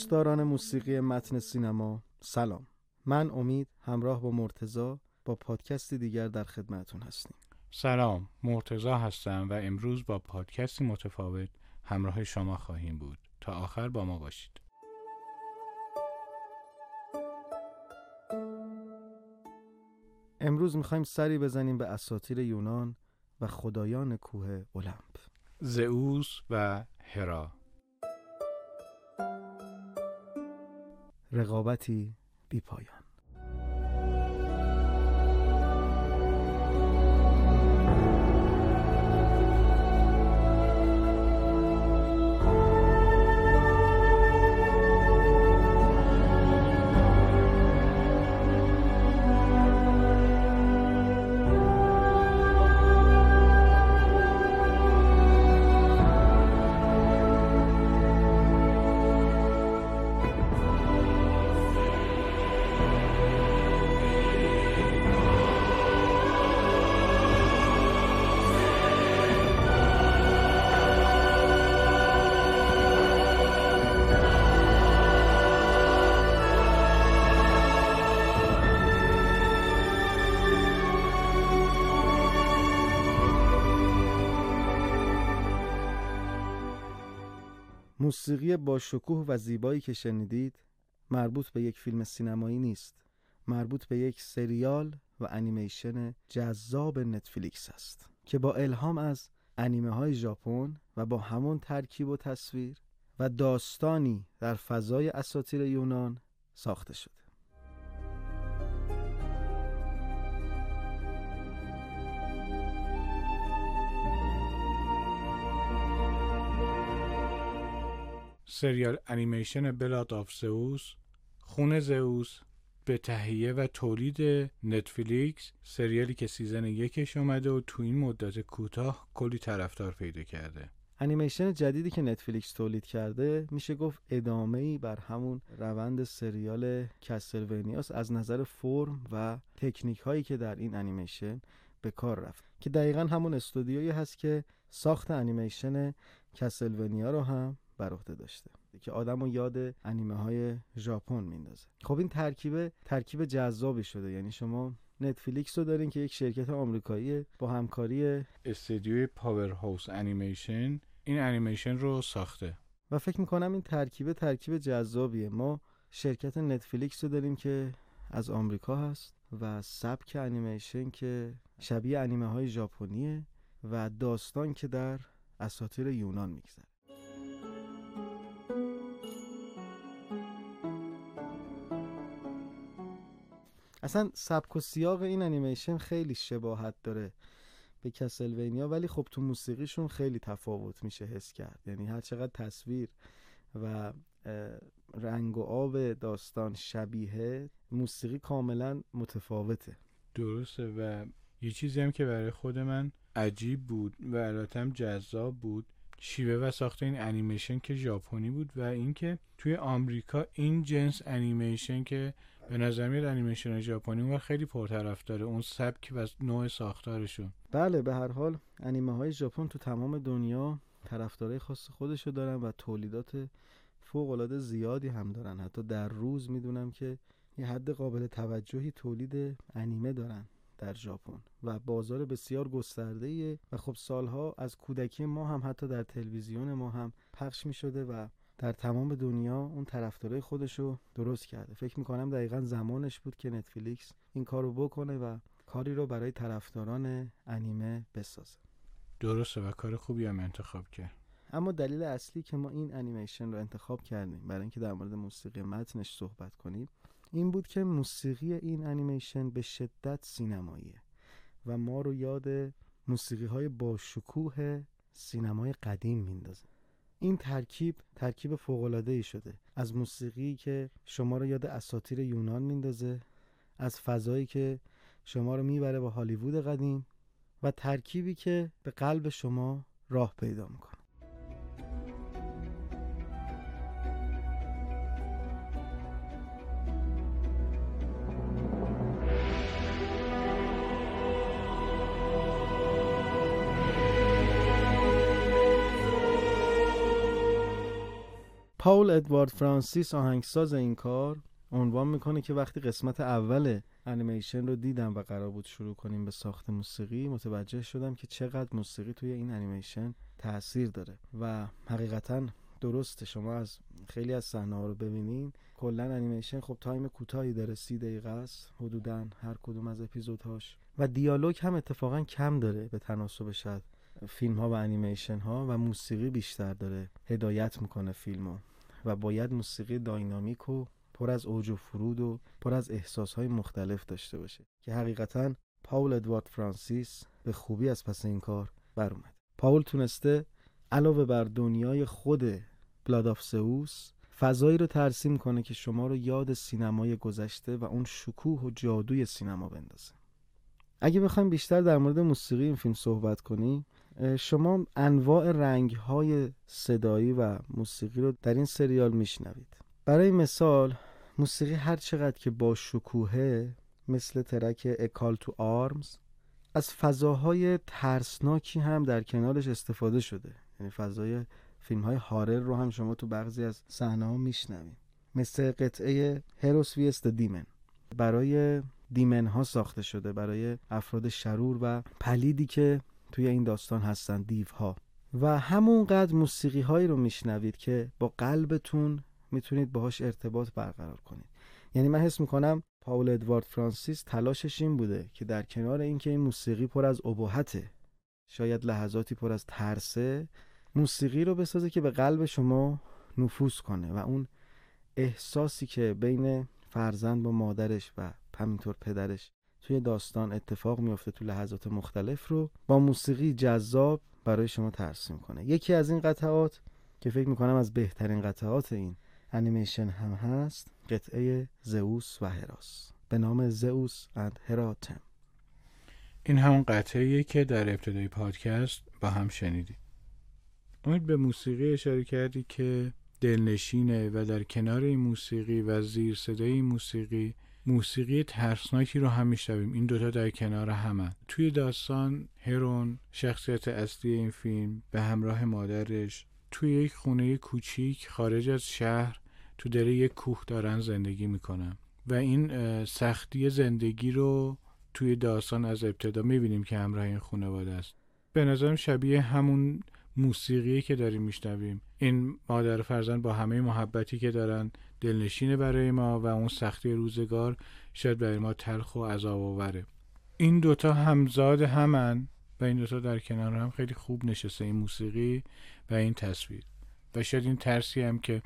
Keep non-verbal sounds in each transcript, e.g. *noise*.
دوستداران موسیقی متن سینما سلام. من امید همراه با مرتزا با پادکستی دیگر در خدمتون هستیم. سلام مرتزا هستم و امروز با پادکستی متفاوت همراه شما خواهیم بود. تا آخر با ما باشید. امروز می‌خوایم سری بزنیم به اساطیر یونان و خدایان کوه المپ زئوس و هرا. رقابتی بی پایان. موسیقی با شکوه و زیبایی که شنیدید مربوط به یک فیلم سینمایی نیست. مربوط به یک سریال و انیمیشن جذاب نتفلیکس است که با الهام از انیمه های ژاپن و با همون ترکیب و تصویر و داستانی در فضای اساطیر یونان ساخته شده. سریال انیمیشن Blood of Zeus خون زئوس به تهیه و تولید نتفلیکس سریالی که season یکش اومده و تو این مدت کوتاه کلی طرفدار پیدا کرده. انیمیشن جدیدی که نتفلیکس تولید کرده میشه گفت ادامه ای بر همون روند سریال کسلونیاس از نظر فرم و تکنیک هایی که در این انیمیشن به کار رفت. که دقیقا همون استودیویی هست که ساخت انیمیشن Castlevania رو هم بر عهده داشته. که آدمو یاد انیمه های ژاپن میندازه. خب این ترکیب ترکیب جذابی شده. یعنی شما نتفلیکس رو دارین که یک شرکت آمریکایی با همکاری استودیوی Powerhouse Animation این انیمیشن رو ساخته. و فکر می‌کنم این ترکیب ترکیب جذابیه. ما شرکت نتفلیکس رو داریم که از آمریکا هست و سبک انیمیشن که شبیه انیمه های ژاپنیه و داستان که در اساطیر یونان میگذره. اصلا سبک و سیاق این انیمیشن خیلی شباهت داره به کسلوینیا ولی خب تو موسیقیشون خیلی تفاوت میشه حس کرد. یعنی هر چقدر تصویر و رنگ و آب داستان شبیه موسیقی کاملا متفاوته. درسته و یه چیزی هم که برای خود من عجیب بود و البته هم جذاب بود شیوه و ساخت این انیمیشن که ژاپنی بود و اینکه توی آمریکا این جنس انیمیشن که به نظر میاد انیمیشن ژاپنی اون خیلی پرطرف داره اون سبک و نوع ساختارشون بله به هر حال انیمه های ژاپن تو تمام دنیا طرفدارای خاص خودشو دارن و تولیدات فوق العاده زیادی هم دارن. حتی در روز می‌دونم که یه حد قابل توجهی تولید انیمه دارن در ژاپن و بازار بسیار گسترده و خب سالها از کودکی ما هم حتی در تلویزیون ما هم پخش می شده و در تمام دنیا اون طرفدارای خودش رو درست کرده. فکر می‌کنم دقیقا زمانش بود که نتفلیکس این کارو بکنه و کاری رو برای طرفداران انیمه بسازه. درسته و کار خوبی هم انتخاب کرد. اما دلیل اصلی که ما این انیمیشن رو انتخاب کردیم برای اینکه در مورد موسیقی متنش صحبت کنیم این بود که موسیقی این انیمیشن به شدت سینماییه و ما رو یاد موسیقی های با شکوه سینمای قدیم میندازه. این ترکیب ترکیب فوق ای شده. از موسیقی که شما رو یاد اساطیر یونان میندازه از فضایی که شما رو می‌بره با هالیوود قدیم و ترکیبی که به قلب شما راه پیدا می‌کنه. پاول ادوارد فرانسیس آهنگساز این کار عنوان می‌کنه که وقتی قسمت اول انیمیشن رو دیدم و قرار بود شروع کنیم به ساخت موسیقی متوجه شدم که چقدر موسیقی توی این انیمیشن تاثیر داره و حقیقتا درسته. شما از خیلی از صحنه ها رو ببینین. کلا انیمیشن خب time کوتاهی داره سی دقیقه است حدودا هر کدوم از اپیزودهاش و دیالوگ هم اتفاقا کم داره به تناسب شاید فیلم ها و انیمیشن ها و موسیقی بیشتر داره هدایت می‌کنه فیلمو. و باید موسیقی dynamic و پر از اوج و فرود و پر از احساس های مختلف داشته باشه که حقیقتا پاول ادوارد فرانسیس به خوبی از پس این کار بر اومد پاول تونسته علاوه بر دنیای خود Blood of Zeus فضایی رو ترسیم کنه که شما رو یاد سینمای گذشته و اون شکوه و جادوی سینما بندازه. اگه بخوایم بیشتر در مورد موسیقی این فیلم صحبت کنیم شما انواع رنگ های صدایی و موسیقی رو در این سریال میشنوید. برای مثال موسیقی هر چقدر که با شکوهه مثل ترک اکال تو آرمز از فضاهای ترسناکی هم در کنارش استفاده شده. یعنی فضای فیلم های هارر رو هم شما تو بعضی از صحنه ها میشنوید. مثل قطعه هروس ویست دیمن برای دیمن ها ساخته شده برای افراد شرور و پلیدی که توی این داستان هستن دیو ها و همونقدر موسیقی هایی رو میشنوید که با قلبتون می‌تونید باهاش ارتباط برقرار کنید. یعنی من حس می‌کنم پاول ادوارد فرانسیس تلاشش این بوده که در کنار اینکه این موسیقی پر از ابهته شاید لحظاتی پر از ترسه موسیقی رو بسازه که به قلب شما نفوذ کنه و اون احساسی که بین فرزند با مادرش و همینطور پدرش توی داستان اتفاق میفته تو لحظات مختلف رو با موسیقی جذاب برای شما ترسیم کنه. یکی از این قطعات که فکر می‌کنم از بهترین قطعات این انیمیشن هم هست قطعه زئوس و هراس به نام زئوس اند هراتم این همون قطعه که در ابتدای پادکست با هم شنیدیم. امید به موسیقی اشاره کردی که دلنشینه و در کنار این موسیقی و زیر صدای این موسیقی موسیقی ترسناکی رو هم میشنویم. این دوتا در کنار همن. توی داستان هرون شخصیت اصلی این فیلم به همراه مادرش توی یک خونه کوچیک خارج از شهر تو دل یک کوه دارن زندگی می‌کنن. و این سختی زندگی رو توی داستان از ابتدا می‌بینیم که همراه این خانواده است. به نظرم شبیه همون موسیقی که داریم میشنویم. این مادر فرزند با همه محبتی که دارن دلنشینه برای ما و اون سختی روزگار شاید برای ما تلخ و عذاب آوره این دوتا همزاد همن و این دوتا در کنار هم خیلی خوب نشسته این موسیقی و این تصویر. و شاید این ترسی هم که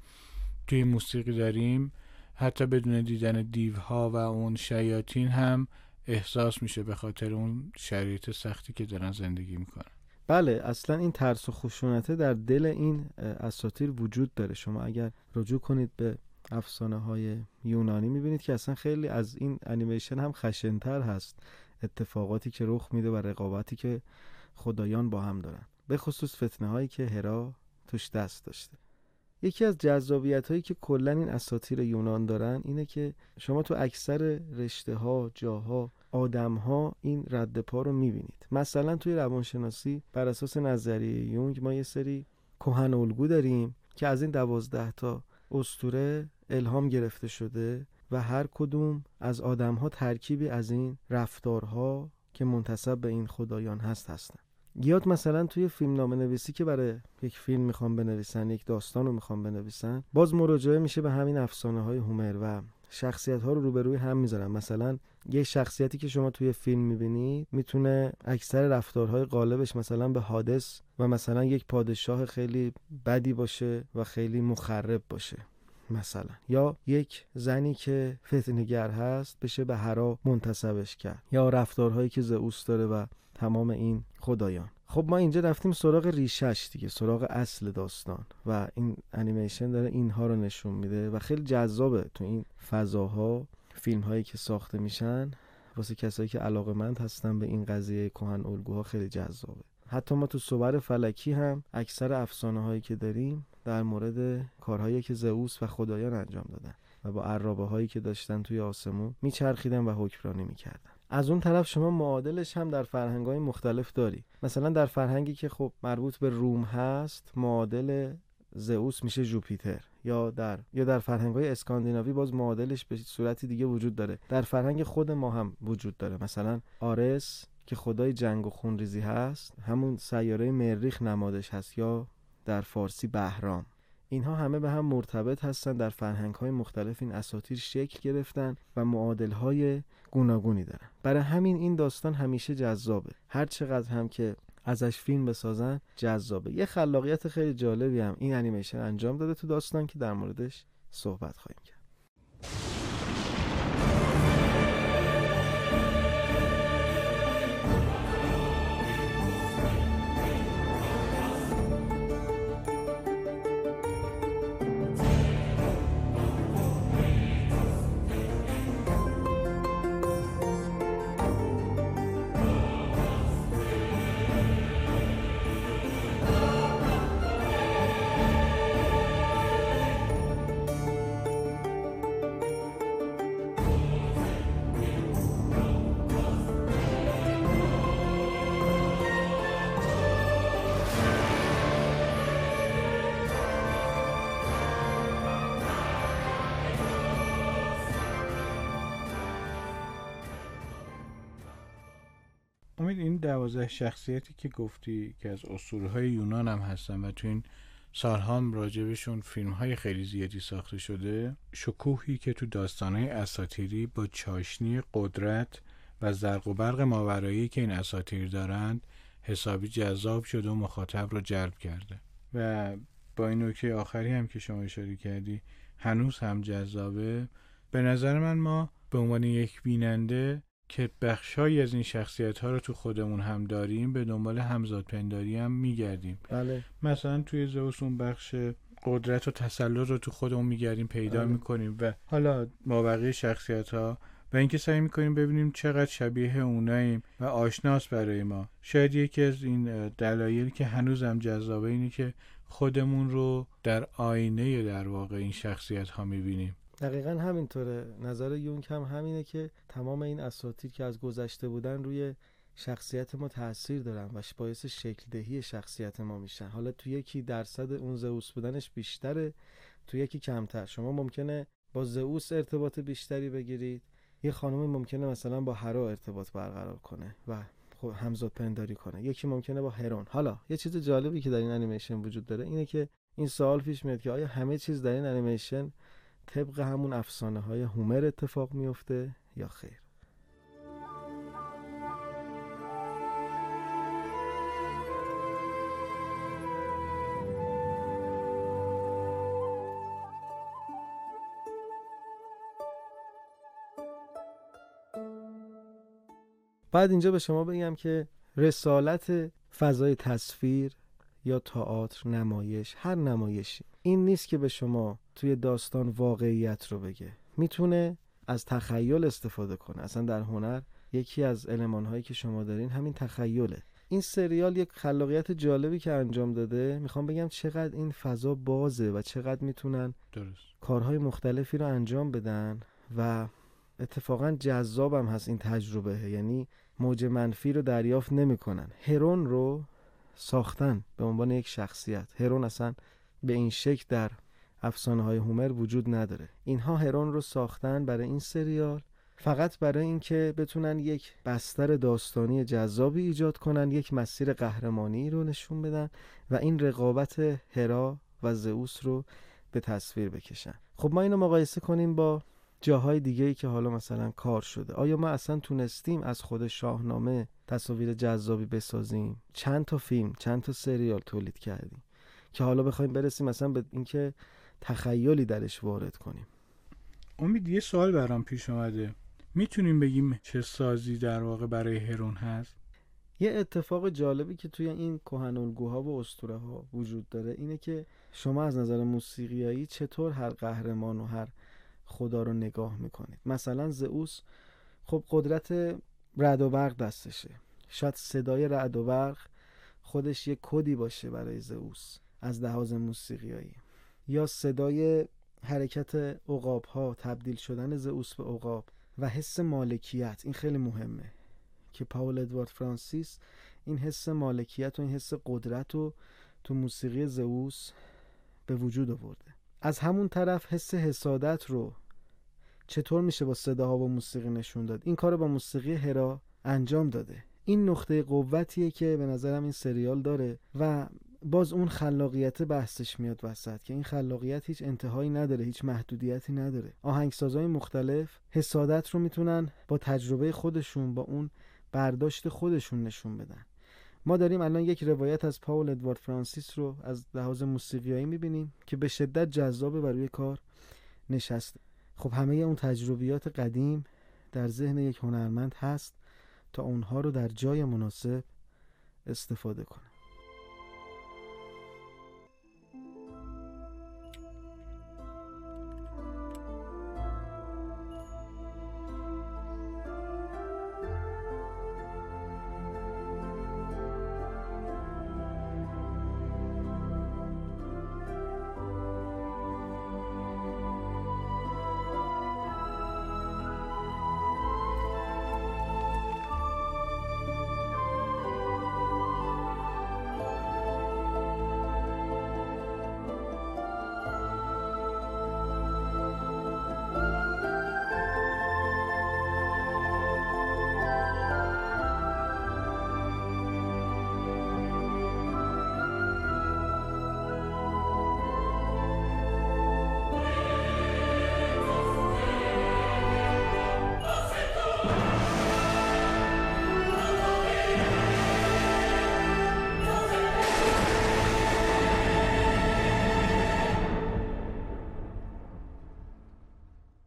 توی موسیقی داریم حتی بدون دیدن دیوها و اون شیاطین هم احساس میشه به خاطر اون شرایط سختی که دارن زندگی می‌کنن. بله اصلا این ترس و خشونته در دل این اساطیر وجود داره. شما اگر رجوع کنید به افسانه های یونانی می‌بینید که اصلا خیلی از این انیمیشن هم خشنتر هست. اتفاقاتی که رخ میده و رقابتی که خدایان با هم دارن. به خصوص فتنه هایی که هرا توش دست داشته. یکی از جذابیت هایی که کلا این اساطیر یونان دارن اینه که شما تو اکثر رشته ها جاها آدم ها این رد پا رو می‌بینید. مثلا توی روانشناسی بر اساس نظریه یونگ ما یه سری کهن الگو داریم که از این دوازده تا استوره الهام گرفته شده و هر کدوم از آدم ها ترکیبی از این رفتارها که منتصب به این خدایان هست هستن. یاد مثلا توی فیلم نامه نویسی که برای یک فیلم می‌خوام بنویسن یک داستان رو می‌خوام بنویسن باز مراجعه میشه به همین افسانه های هومر و شخصیت ها رو روبروی هم می‌ذارن. مثلا یه شخصیتی که شما توی فیلم می‌بینید می‌تونه اکثر رفتارهای غالبش مثلا به حادث و مثلا یک پادشاه خیلی بدی باشه و خیلی مخرب باشه مثلا. یا یک زنی که فتنگر هست بشه به هرا منتصبش کرد. یا رفتارهایی که زئوس داره و تمام این خدایان. خب ما اینجا رفتیم سراغ ریشش دیگه سراغ اصل داستان. و این انیمیشن داره اینها رو نشون میده و خیلی جذابه تو این فضاها فیلم هایی که ساخته میشن. واسه کسایی که علاقه مند هستن به این قضیه کهن الگوها خیلی جذابه. حتی ما تو صور فلکی هم اکثر افسانه هایی که داریم در مورد کارهایی که زئوس و خدایان انجام دادن و با عرابه هایی که داشتن توی آسمون میچرخیدن و حکمرانی می‌کردن. از اون طرف شما معادلش هم در فرهنگ های مختلف داری. مثلا در فرهنگی که خب مربوط به روم هست معادل زئوس میشه جوپیتر یا در یا در فرهنگ های اسکاندیناوی باز معادلش به صورتی دیگه وجود داره. در فرهنگ خود ما هم وجود داره. مثلا آرس که خدای جنگ و خونریزی هست همون سیاره مریخ نمادش هست یا در فارسی بهرام. اینها همه به هم مرتبط هستند در فرهنگ های مختلف این اساطیر شکل گرفتن و معادل های گوناگونی دارن. برای همین این داستان همیشه جذابه. هر چقدر هم که ازش فیلم بسازن جذابه. یه خلاقیت خیلی جالبی هم این انیمیشن انجام داده تو داستان که در موردش صحبت خواهیم کرد. امید این دوازده شخصیتی که گفتی که از اسطوره یونان هم هستن و تو این سالها راجبشون فیلم های خیلی زیادی ساخته شده شکوهی که تو داستان های اساتیری با چاشنی قدرت و زرق و برق ماورایی که این اساتیر دارند حسابی جذاب شده و مخاطب رو جلب کرده. و با این نکته آخری هم که شما اشاره کردی هنوز هم جذابه. به نظر من ما به عنوان یک بیننده که بخشهایی از این شخصیت ها رو تو خودمون هم داریم به دنبال همزاد پنداری هم میگردیم. بله. مثلا توی زوس اون بخش قدرت و تسلط رو تو خودمون میگردیم پیدا بله. می‌کنیم و حالا ما بقیه شخصیت ها و اینکه سعی می‌کنیم ببینیم چقدر شبیه اوناییم و آشناس برای ما. شاید یکی از این دلایلی که هنوزم جذابه اینه که خودمون رو در آینه در واقع این شخصیت ها می‌بینیم. دقیقا همینطوره. نظر یونگ هم همینه که تمام این اساطیر که از گذشته بودن روی شخصیت ما تاثیر دارن و باعث شکل دهی شخصیت ما میشن. حالا تو یکی درصد اون زئوس بودنش بیشتره تو یکی کمتر. شما ممکنه با زئوس ارتباط بیشتری بگیرید. یه خانم ممکنه مثلا با هرا ارتباط برقرار کنه و خب همزاد پنداری کنه. یکی ممکنه با هرون. حالا یه چیز جالبی که در این انیمیشن وجود داره اینه که این سوال پیش میاد که آیا همه چیز در این انیمیشن طبق همون افسانه های هومر اتفاق میفته یا خیر. بعد اینجا به شما بگم که رسالت فضای تصویر یا تئاتر نمایش هر نمایشی. این نیست که به شما توی داستان واقعیت رو بگه. می‌تونه از تخیل استفاده کنه. اصلا در هنر یکی از علمان هایی که شما دارین همین تخیله. این سریال یک خلاقیت جالبی که انجام داده می‌خوام بگم چقدر این فضا بازه و چقدر می‌تونن درست. کارهای مختلفی رو انجام بدن و اتفاقا جذابم هست این تجربه. یعنی موج منفی رو دریافت نمی‌کنن. هرون رو ساختن به عنوان یک شخصیت. هرون اصلا به این شکل در افسانه های هومر وجود نداره. اینها هرون رو ساختن برای این سریال فقط برای اینکه بتونن یک بستر داستانی جذابی ایجاد کنن یک مسیر قهرمانی رو نشون بدن و این رقابت هرا و زئوس رو به تصویر بکشن. خب ما اینو مقایسه کنیم با جاهای دیگه ای که حالا مثلا کار شده. آیا ما اصلا تونستیم از خود شاهنامه تصاویر جذابی بسازیم؟ چند تا فیلم چند تا سریال تولید کردیم که حالا بخوایم برسیم مثلا به اینکه تخیلی درش وارد کنیم؟ امید یه سوال برام پیش اومده. می‌تونیم بگیم چه سازی در واقع برای هرون هست؟ یه اتفاق جالبی که توی این کهن الگوها و اسطوره ها وجود داره اینه که شما از نظر موسیقیایی چطور هر قهرمان و هر خدا رو نگاه می‌کنید. مثلا زئوس خب قدرت رعد و برق دستشه. شاید صدای رعد و برق خودش یه کدی باشه برای زئوس از لحاظ موسیقیایی. یا صدای حرکت عقاب ها تبدیل شدن زئوس به عقاب و حس مالکیت. این خیلی مهمه که پاول ادوارد فرانسیس این حس مالکیت و این حس قدرت رو تو موسیقی زئوس به وجود آورده. از همون طرف حس حسادت رو چطور میشه با صداها و موسیقی نشون داد؟ این کار با موسیقی هرا انجام داده. این نقطه قوتیه که به نظرم این سریال داره و باز اون خلاقیت بحثش میاد وسط که این خلاقیت هیچ انتهایی نداره هیچ محدودیتی نداره. آهنگسازهای مختلف حسادت رو می‌تونن با تجربه خودشون با اون برداشت خودشون نشون بدن. ما داریم الان یک روایت از پاول ادوارد فرانسیس رو از لحاظ موسیقیایی می‌بینیم که به شدت جذابه و روی کار نشسته. خب همه اون تجربیات قدیم در ذهن یک هنرمند هست تا اونها رو در جای مناسب استفاده کنه.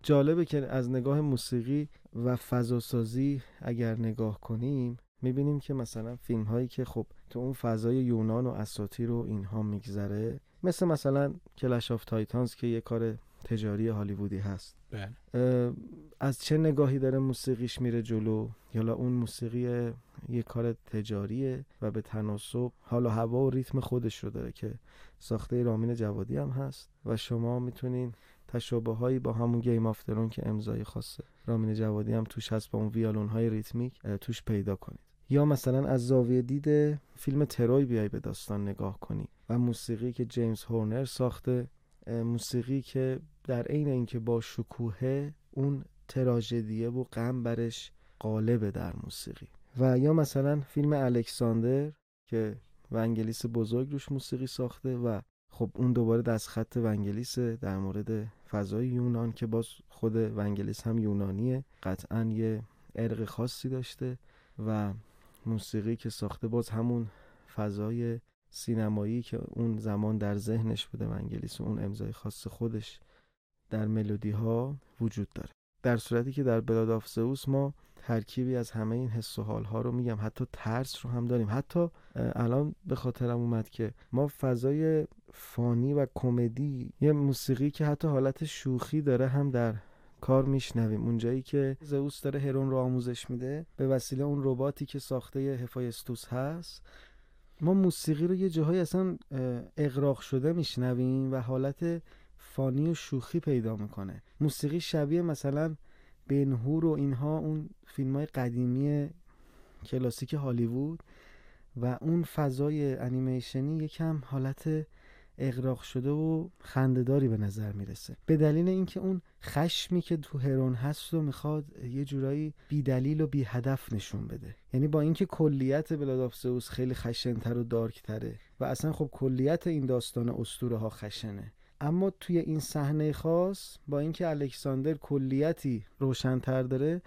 جالبه که از نگاه موسیقی و فضاسازی اگر نگاه کنیم می‌بینیم که مثلا فیلم هایی که خب تو اون فضای یونان و اساطیر رو اینها میگذره مثل مثلا Clash of Titans که یه کار تجاری هالیوودی هست بله. از چه نگاهی داره موسیقیش میره جلو یا اون موسیقی یه کار تجاریه و به تناسب حالا هوا و ریتم خودش رو داره که ساخته رامین جوادی هم هست و شما می‌تونین تشابه هایی با همون Game of Thrones که امضای خاص رامین جوادی هم توش هست با اون ویالون های ریتمیک توش پیدا کنید. یا مثلا از زاویه دید فیلم Troy بیای به داستان نگاه کنی و موسیقی که جیمز هورنر ساخته موسیقی که در عین اینکه با شکوه اون تراژدیه و غم برش غالبه در موسیقی. و یا مثلا فیلم Alexander که ونگلیس بزرگ روش موسیقی ساخته و خب اون دوباره دست خط ونگلیس در مورد فضای یونان که باز خود ونگلیس هم یونانیه قطعا یه عرق خاصی داشته و موسیقی که ساخته باز همون فضای سینمایی که اون زمان در ذهنش بوده ونگلیس و اون امضای خاص خودش در ملودی ها وجود داره. در صورتی که در Blood of Zeus ما ترکیبی از همه این حس و حال ها رو میگم حتی ترس رو هم داریم. حتی الان به خاطرم اومد که ما فضای فانی و کمدی یه موسیقی که حتی حالت شوخی داره هم در کار میشنویم. اونجایی که زئوس داره هرون رو آموزش میده به وسیله اون رباتی که ساخته هفایستوس هست. ما موسیقی رو یه جاهایی اصلا اغراق شده میشنویم و حالت فانی و شوخی پیدا می‌کنه. موسیقی شبیه مثلا بنهور و اینها اون فیلم های قدیمی کلاسیک هالیوود و اون فضای انیمیشنی یکم حالت اغراق شده و خندهداری به نظر می‌رسه. به دلیل اینکه اون خشمی که تو هرون هست و می‌خواد یه جورایی بی دلیل و بی هدف نشون بده. یعنی با اینکه کلیت بلادافسوس خیلی خشنتر و دارکتره و اصلا خب کلیت این داستان اسطوره ها خشنه. اما توی این صحنه خاص با اینکه الکساندر کلیتی روشنتر داره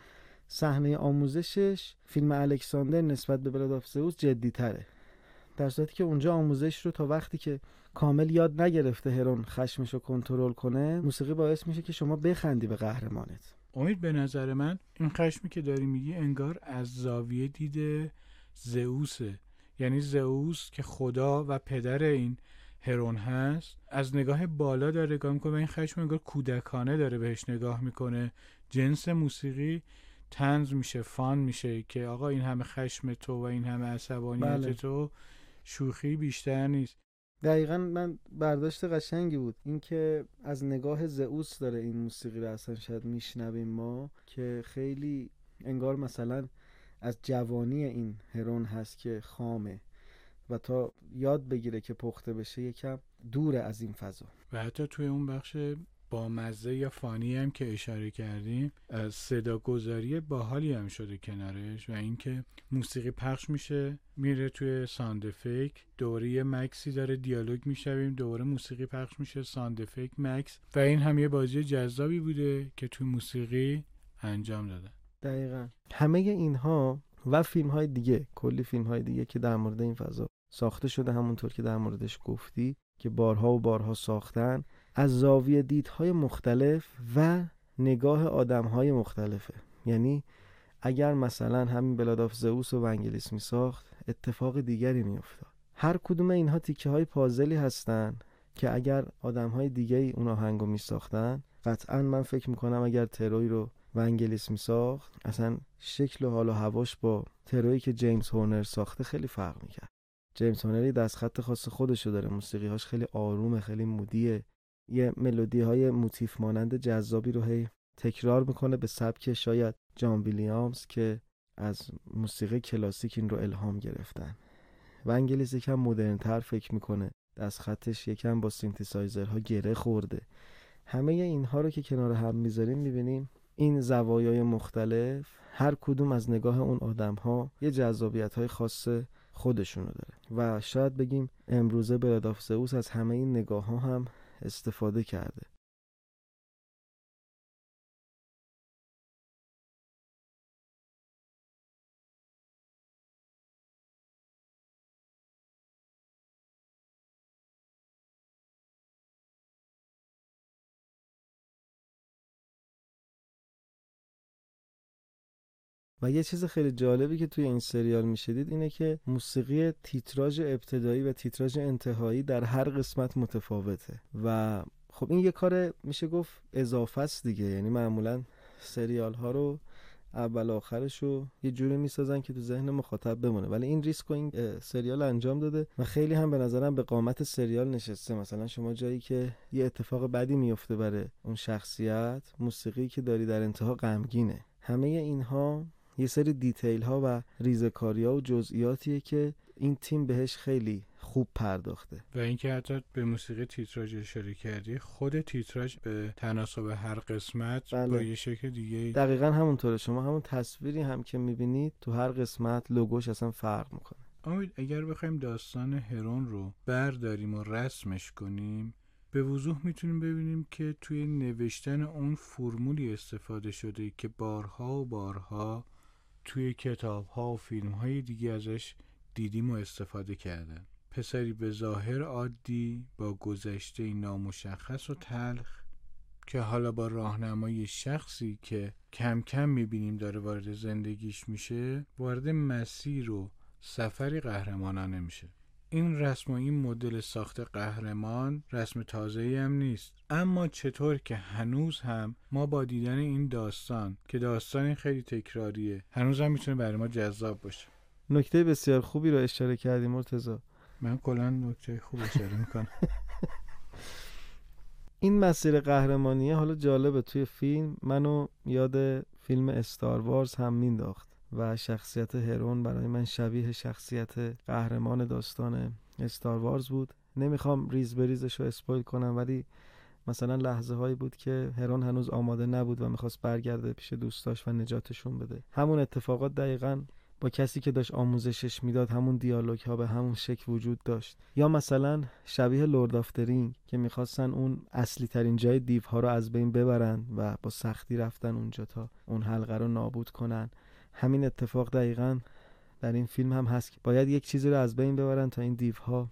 صحنه آموزشش فیلم الکساندر نسبت به بلاد آف جدی تره در صورتی که اونجا آموزش رو تا وقتی که کامل یاد نگرفته هرون خشمش رو کنترل کنه موسیقی باعث میشه که شما بخندی به قهرمانت. امید به نظر من این خشمی که داری میگی انگار از زاویه دید زئوسه یعنی زئوس که خدا و پدر این هرون هست از نگاه بالا داره نگاه می‌کنه و این خشم انگار کودکانه داره بهش نگاه می‌کنه. جنس موسیقی تنز میشه فان میشه که آقا این همه خشم تو و این همه عصبانیت بله. تو شوخی بیشتر نیست. دقیقا من برداشت قشنگی بود. اینکه از نگاه زئوس داره این موسیقی رو اصلا شاید میشنویم ما که خیلی انگار مثلا از جوانی این هرون هست که خامه و تا یاد بگیره که پخته بشه یکم دور از این فضا. و حتی توی اون بخش با مزه یا funny هم که اشاره کردیم صدا گذاری باحالی هم شده کنارش و اینکه موسیقی پخش میشه میره توی sound effect دوباره مکثی داره دیالوگ می‌شنویم دوباره موسیقی پخش میشه sound effect مکث و این هم یه بازی جذابی بوده که توی موسیقی انجام داده. دقیقا. همه اینها و فیلم های دیگه کلی فیلم های دیگه که در مورد این فضا ساخته شده همونطور که در موردش گفتی که بارها و بارها ساختن از زاویه دیدهای مختلف و نگاه آدمهای مختلفه. یعنی اگر مثلا همین بلاداف زئوس و ونگلیس می ساخت اتفاق دیگری می افتاد هر کدوم اینها تیکه های پازلی هستن که اگر آدم های دیگه ای اون آهنگو می ساختن قطعا من فکر می‌کنم اگر تروی رو ونگلیس می ساخت اصلا شکل و حال و هواش با ترویی که جیمز هورنر ساخته خیلی فرق می‌کرد. جیمز هورنر دست خط خاص خودشو داره موسیقی هاش خیلی آرومه خیلی moody ه. یه ملودی های موتیف مانند جذابی رو هی تکرار می‌کنه به سبک شاید جان ویلیامز که از موسیقی کلاسیک این رو الهام گرفتن. ونگلیس یکم مدرنتر فکر می‌کنه. دست خطش یکم با سینتیسایزرها گره خورده. همه اینها رو که کنار هم می‌ذاریم می‌بینیم این زوایای مختلف هر کدوم از نگاه اون آدم ها یه جذابیت های خاص خودشونو داره. و شاید بگیم امروزه براداف زئوس از همه این نگاه ها هم استفاده کرده. و یه چیز خیلی جالبی که توی این سریال می‌شدید اینه که موسیقی تیتراژ ابتدایی و تیتراژ انتهایی در هر قسمت متفاوته و خب این یه کار میشه گفت اضافه است دیگه. یعنی معمولا سریال ها رو اول آخرش رو یه جوری می‌سازن که تو ذهن مخاطب بمونه. ولی این ریسک و این سریال انجام داده و خیلی هم به نظرم به قامت سریال نشسته. مثلا شما جایی که یه اتفاق بدی میفته برای اون شخصیت موسیقی که داری در انتها غمگینه. همه اینها یه سری دیتیل ها و ریزکاری ها و جزئیاتیه که این تیم بهش خیلی خوب پرداخته. و اینکه حتی به موسیقی تیتراژ اشاره کردی خود تیتراژ به تناسب هر قسمت بله. با یه شکل دیگه دقیقا همونطوره. شما همون تصویری هم که می‌بینید تو هر قسمت لوگوش اصلا فرق می‌کنه. امید اگر بخوایم داستان هرون رو برداریم و رسمش کنیم به وضوح می‌تونیم ببینیم که توی نوشتن اون فرمولی استفاده شده که بارها و بارها توی کتاب ها و فیلم های دیگه ازش دیدیم و استفاده کردن. پسری به ظاهر عادی با گذشته نامشخص و تلخ که حالا با راهنمای شخصی که کم کم می‌بینیم داره وارد زندگیش میشه وارد مسیر و سفری قهرمانانه میشه. این رسم و این مدل ساخت قهرمان رسم تازه هم نیست. اما چطور که هنوز هم ما با دیدن این داستان که داستان خیلی تکراریه هنوز هم می‌تونه برای ما جذاب باشه. نکته بسیار خوبی رو اشاره کردی مرتزا من کلا نکته خوب اشاره می‌کنم. *laughs* این مسیر قهرمانیه حالا جالبه. توی فیلم منو یاد فیلم استار وارز هم مینداخت و شخصیت هرون برای من شبیه شخصیت قهرمان داستان استار وارز بود. نمی‌خوام ریز بریزش رو اسپویل کنم ولی مثلا لحظه هایی بود که هرون هنوز آماده نبود و می‌خواست برگرده پیش دوستاش و نجاتشون بده. همون اتفاقات دقیقا با کسی که داشت آموزشش می‌داد همون دیالوگ ها به همون شکل وجود داشت. یا مثلا شبیه لورد آفترینگ که می‌خواستن اون اصلی ترین جای دیو ها رو از بین ببرن و با سختی رفتن اونجا تا اون حلقه رو نابود کنن. همین اتفاق دقیقا در این فیلم هم هست که باید یک چیزی رو از بین ببرن تا این دیوها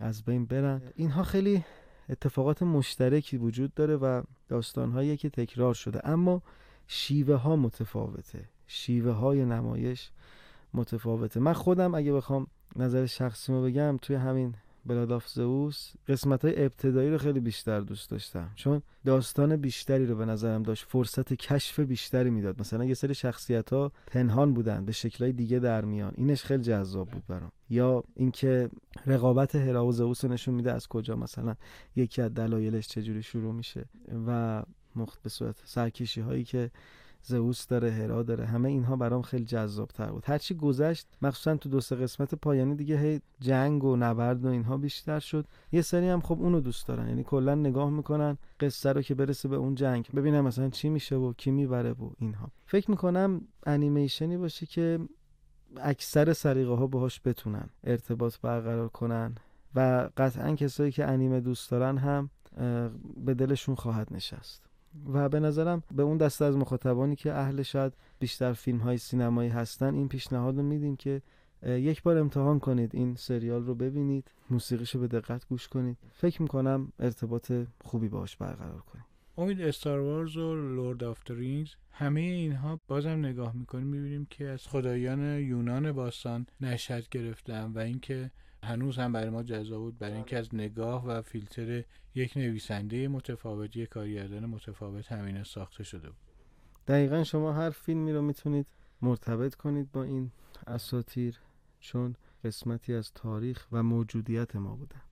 از بین برن. اینها خیلی اتفاقات مشترکی وجود داره و داستانهایی که تکرار شده. اما شیوه ها متفاوته. شیوه های نمایش متفاوته. من خودم اگه بخوام نظر شخصیمو بگم توی همین بلاد آف زئوس قسمت های ابتدایی رو خیلی بیشتر دوست داشتم. چون داستان بیشتری رو به نظرم داشت. فرصت کشف بیشتری می‌داد. مثلا یه سری شخصیت ها پنهان بودن. به شکلهای دیگه در میان. اینش خیلی جذاب بود برام. یا اینکه رقابت هرا و زئوس نشون میده از کجا مثلا یکی از دلایلش چجوری شروع میشه و مخت به صورت سرکشی هایی که زئوس داره هرا داره. همه اینها برام خیلی جذاب تر بود هرچی گذشت مخصوصا تو دو سه قسمت پایانی دیگه هی جنگ و نبرد و اینها بیشتر شد. یه سری هم خب اونو دوست دارن. یعنی کلا نگاه می‌کنن قصه رو که برسه به اون جنگ. ببینم مثلا چی میشه و کی می‌بره و اینها. فکر می‌کنم انیمیشنی باشه که اکثر سریقه ها باهاش بتونن ارتباط برقرار کنن و قطعا کسایی که انیمه دوست دارن هم به دلشون خواهد نشست. و به نظرم به اون دسته از مخاطبانی که اهل شاید بیشتر فیلم های سینمایی هستن این پیشنهاد رو میدیم که یک بار امتحان کنید این سریال رو ببینید موسیقیشو به دقت گوش کنید. فکر می‌کنم ارتباط خوبی باش برقرار کنید امید Star Wars و Lord of Rings همه اینها بازم نگاه می‌کنیم می‌بینیم که از خدایان یونان باستان نشأت گرفتن و اینکه هنوز هم برای ما جذاب بود برای اینکه از نگاه و فیلتر یک نویسنده متفاوت یک کارگردان متفاوت همین ساخته شده بود. دقیقا شما هر فیلمی رو می‌تونید مرتبط کنید با این اساتیر چون قسمتی از تاریخ و موجودیت ما بودن.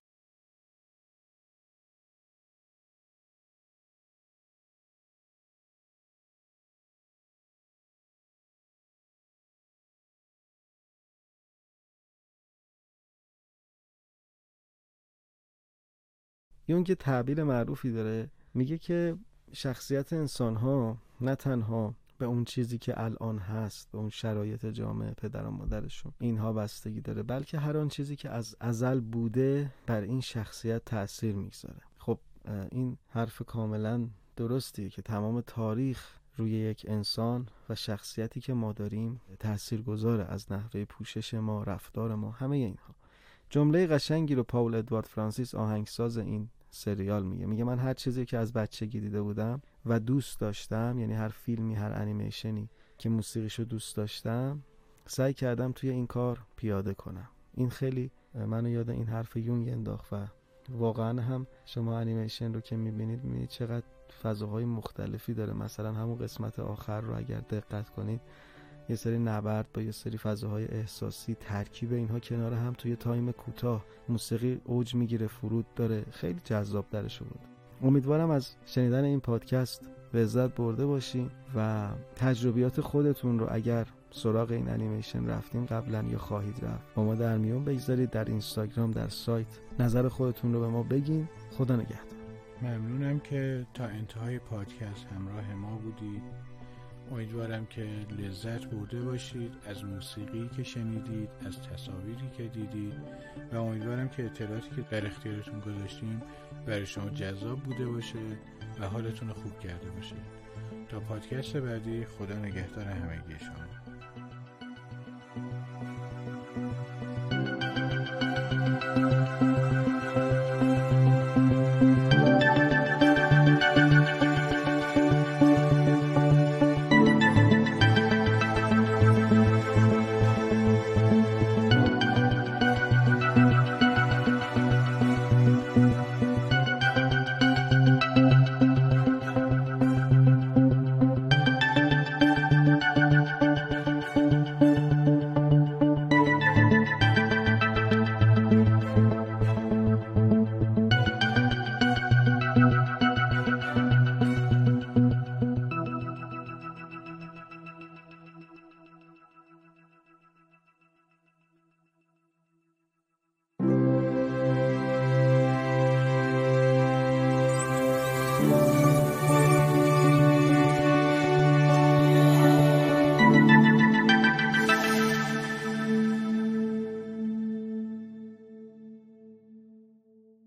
یون که تعبیر معروفی داره میگه که شخصیت انسان ها نه تنها به اون چیزی که الان هست به اون شرایط جامعه پدر و مادرشون اینها بستگی داره بلکه هر آن چیزی که از ازل بوده بر این شخصیت تاثیر می‌گذاره. خب این حرف کاملا درستیه که تمام تاریخ روی یک انسان و شخصیتی که ما داریم تأثیر گذاره از نحوه پوشش ما رفتار ما همه اینها. جمله قشنگی رو پاول ادوارد فرانسیس آهنگساز این سریال میگه. میگه من هر چیزی که از بچگی دیده بودم و دوست داشتم یعنی هر فیلمی هر انیمیشنی که موسیقیشو دوست داشتم سعی کردم توی این کار پیاده کنم. این خیلی منو یاد این حرف یونگ انداخت و واقعا هم شما انیمیشن رو که می‌بینید می‌بینید چقدر فضاهای مختلفی داره. مثلا همون قسمت آخر رو اگر دقت کنید یه سری نبرد با یه سری فضاهای احساسی ترکیب اینها کنار هم توی time کوتاه موسیقی اوج می‌گیره فرود داره. خیلی جذاب‌ترش بود. امیدوارم از شنیدن این پادکست لذت برده باشین و تجربیات خودتون رو اگر سراغ این انیمیشن رفتیم قبلا یا خواهید رفت با ما در میون بگذارید. در اینستاگرام در سایت نظر خودتون رو به ما بگین. خدا نگهدار. ممنونم که تا انتهای پادکست همراه ما بودید. امیدوارم که لذت برده باشید از موسیقی که شنیدید از تصاویری که دیدید و امیدوارم که اطلاعاتی که در اختیارتون گذاشتیم برای شما جذاب بوده باشه و حالتون خوب کرده باشه. تا پادکست بعدی خدا نگهدار همگی شما.